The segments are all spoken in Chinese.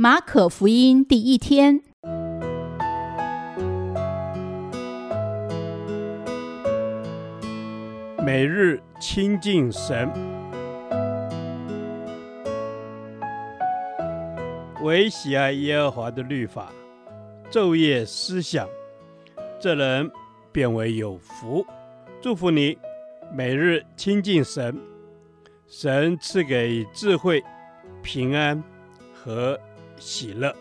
马可福音第一天，每日亲近神，唯喜爱耶和华的律法，昼夜思想，这人便为有福。祝福你，每日亲近神，神赐给智慧、平安和喜乐。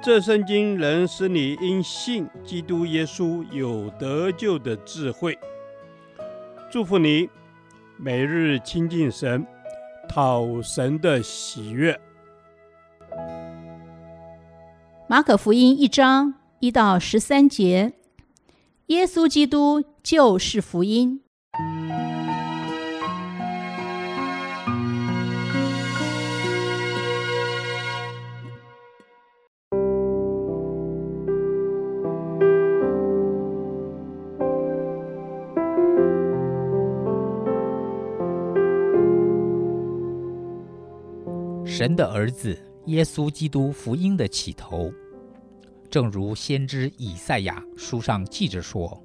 这圣经能使你因信基督耶稣有得救的智慧。祝福你，每日亲近神，讨神的喜悦。马可福音一章一到十三节，耶稣基督就是福音。神的儿子耶稣基督福音的起头，正如先知以赛亚书上记着说：“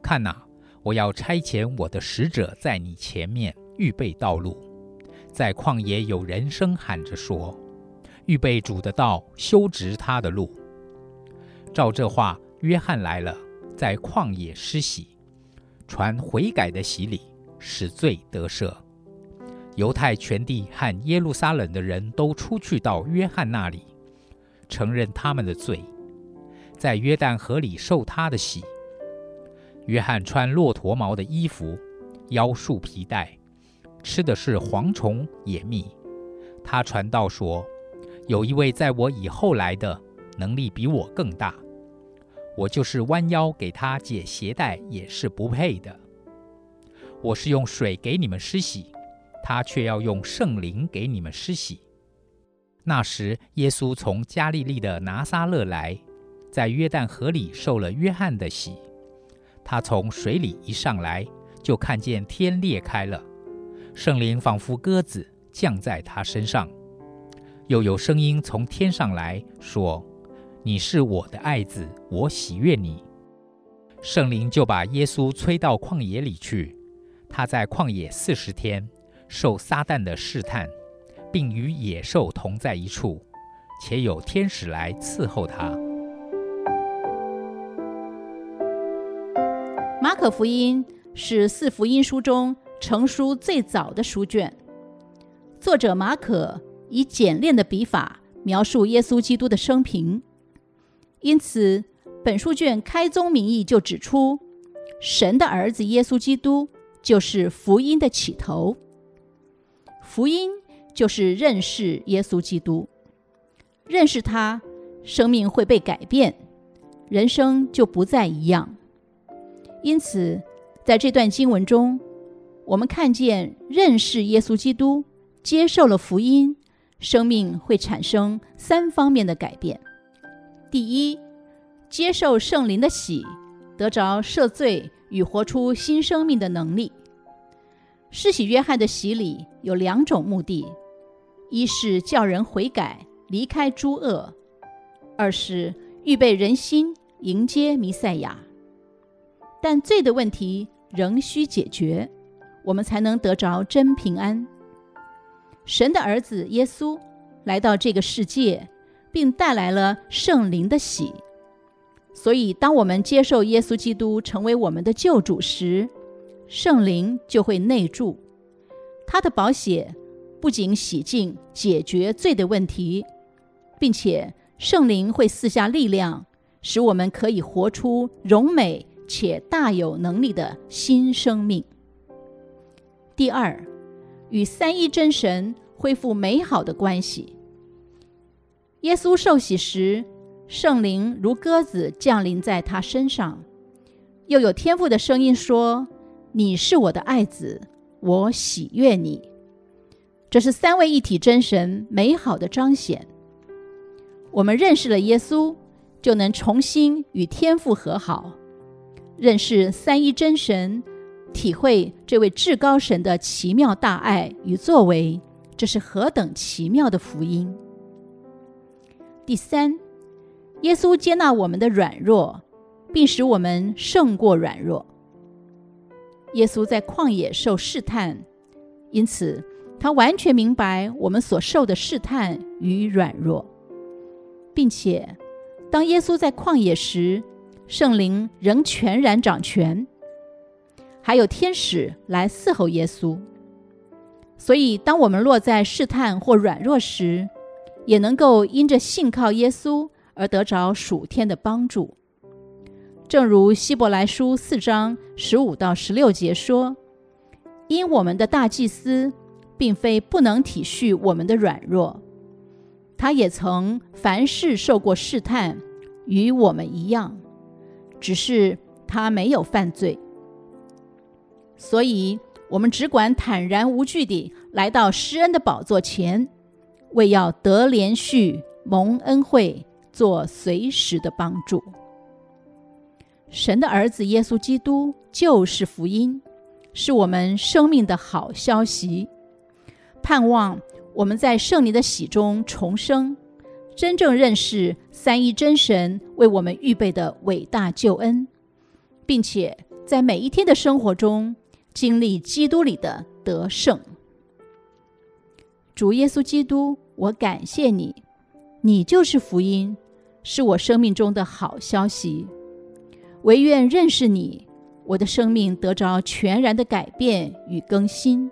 看哪，我要差遣我的使者在你前面预备道路，在旷野有人声喊着说：预备主的道，修直他的路。”照这话，约翰来了，在旷野施洗，传悔改的洗礼，使罪得赦。犹太全地和耶路撒冷的人都出去到约翰那里，承认他们的罪，在约旦河里受他的洗。约翰穿骆驼毛的衣服，腰束皮带，吃的是蝗虫野蜜。他传道说：“有一位在我以后来的，能力比我更大，我就是弯腰给他解鞋带也是不配的。我是用水给你们施洗。”他却要用圣灵给你们施洗。那时，耶稣从加利利的拿撒勒来，在约旦河里受了约翰的洗。他从水里一上来，就看见天裂开了，圣灵仿佛鸽子降在他身上，又有声音从天上来说：“你是我的爱子，我喜悦你。”圣灵就把耶稣催到旷野里去，他在旷野四十天。受撒旦的试探，并与野兽同在一处，且有天使来伺候他。马可福音是四福音书中成书最早的书卷，作者马可以简练的笔法描述耶稣基督的生平，因此本书卷开宗明义就指出，神的儿子耶稣基督就是福音的起头。福音就是认识耶稣基督，认识他，生命会被改变，人生就不再一样。因此，在这段经文中，我们看见认识耶稣基督、接受了福音，生命会产生三方面的改变。第一，接受圣灵的洗，得着赦罪与活出新生命的能力。施洗约翰的洗礼有两种目的：一是叫人悔改，离开诸恶；二是预备人心，迎接弥赛亚。但罪的问题仍需解决，我们才能得着真平安。神的儿子耶稣来到这个世界，并带来了圣灵的洗。所以，当我们接受耶稣基督成为我们的救主时，圣灵就会内住，他的宝血不仅洗净、解决罪的问题，并且圣灵会赐下力量，使我们可以活出荣美且大有能力的新生命。第二，与三一真神恢复美好的关系。耶稣受洗时，圣灵如鸽子降临在他身上，又有天父的声音说。你是我的爱子，我喜悦你。这是三位一体真神美好的彰显。我们认识了耶稣，就能重新与天父和好。认识三一真神，体会这位至高神的奇妙大爱与作为，这是何等奇妙的福音！第三，耶稣接纳我们的软弱，并使我们胜过软弱。耶稣在旷野受试探，因此他完全明白我们所受的试探与软弱，并且当耶稣在旷野时，圣灵仍全然掌权，还有天使来伺候耶稣。所以，当我们落在试探或软弱时，也能够因着信靠耶稣而得着属天的帮助，正如希伯来书四章十五到十六节说：“因我们的大祭司并非不能体恤我们的软弱，他也曾凡事受过试探，与我们一样，只是他没有犯罪。所以，我们只管坦然无惧地来到施恩的宝座前。”为要得怜恤、蒙恩惠，做随时的帮助。神的儿子耶稣基督就是福音，是我们生命的好消息。盼望我们在圣灵的喜中重生，真正认识三一真神为我们预备的伟大救恩，并且在每一天的生活中经历基督里的得胜。主耶稣基督。我感谢你，你就是福音，是我生命中的好消息。惟愿认识你，我的生命得着全然的改变与更新。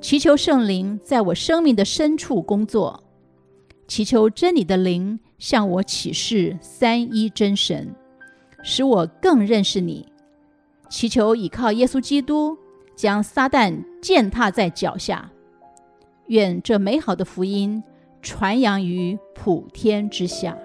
祈求圣灵在我生命的深处工作，祈求真理的灵向我启示三一真神，使我更认识你。祈求倚靠耶稣基督，将撒旦践踏在脚下。愿这美好的福音传扬于普天之下。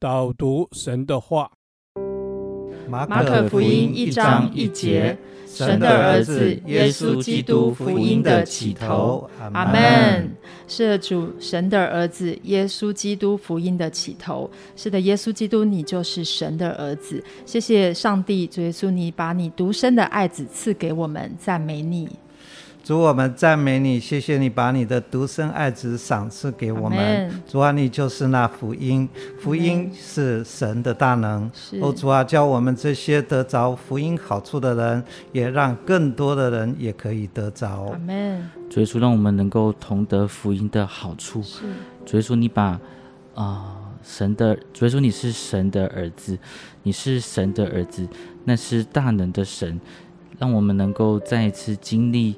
导读神的话。马可福音一章一节，神的儿子耶稣基督福音的起头。阿门。是的，主，神的儿子耶稣基督福音的起头。是的，耶稣基督，你就是神的儿子。谢谢上帝，主耶稣，你把你独生的爱子赐给我们，赞美你。主，我们赞美你，谢谢你把你的独生爱子赏赐给我们。主啊，你就是那福音，福音是神的大能。哦，主啊，教我们这些得着福音好处的人，也让更多的人也可以得着。主耶稣，让我们能够同得福音的好处。是。主耶稣，你把啊、呃、神的，主耶稣，你是神的儿子，你是神的儿子，那是大能的神，让我们能够再一次经历。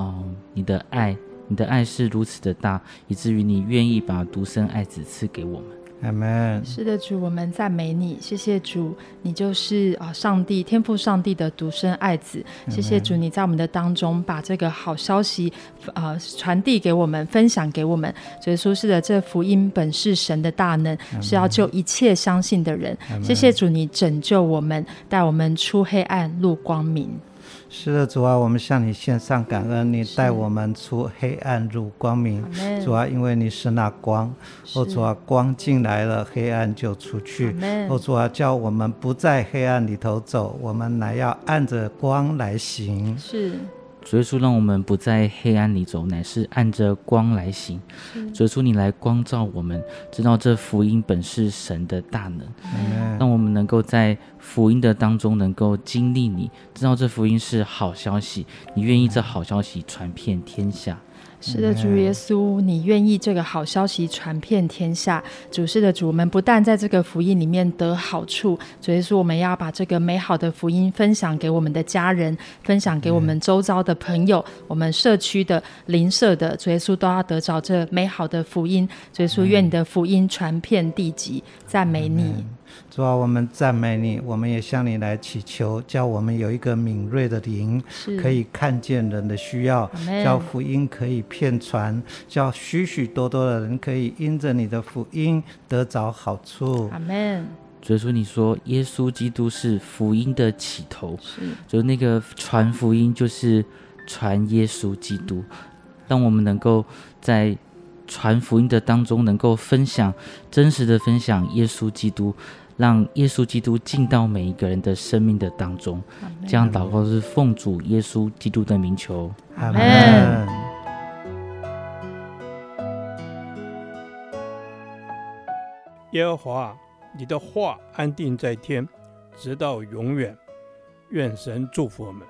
哦，你的爱，你的爱是如此的大，以至于你愿意把独生爱子赐给我们。阿门。是的，主，我们赞美你，谢谢主，你就是啊，上帝天赋上帝的独生爱子。谢谢主，你在我们的当中把这个好消息啊传递给我们，分享给我们。所以说，是的，这福音本是神的大能，是要救一切相信的人。谢谢主，你拯救我们，带我们出黑暗入光明。是的，主啊，我们向你献上感恩，你带我们出黑暗入光明。主啊，因为你是那光，哦，主啊，光进来了，黑暗就出去。哦，主啊，叫我们不在黑暗里头走，我们乃要按着光来行。是。主耶稣让我们不在黑暗里走，乃是按着光来行。主耶稣，你来光照我们，知道这福音本是神的大能，让我们能够在福音的当中能够经历你，知道这福音是好消息，你愿意这好消息传遍天下。是的，主耶稣，你愿意这个好消息传遍天下。主是的，主，我们不但在这个福音里面得好处，主耶稣，我们要把这个美好的福音分享给我们的家人，分享给我们周遭的朋友，我们社区的邻舍的，主耶稣都要得着这美好的福音。主耶稣，愿你的福音传遍地极，赞美你。主啊，我们赞美你，我们也向你来祈求，叫我们有一个敏锐的灵，可以看见人的需要，叫福音可以骗传，叫许许多多的人可以因着你的福音得着好处。阿门。所以说你说耶稣基督是福音的起头，是，就那个传福音就是传耶稣基督。让我们能够在传福音的当中，能够分享真实的分享耶稣基督，让耶稣基督进到每一个人的生命的当中。这样祷告是奉主耶稣基督的名求。阿门。耶和华，你的话安定在天，直到永远。愿神祝福我们。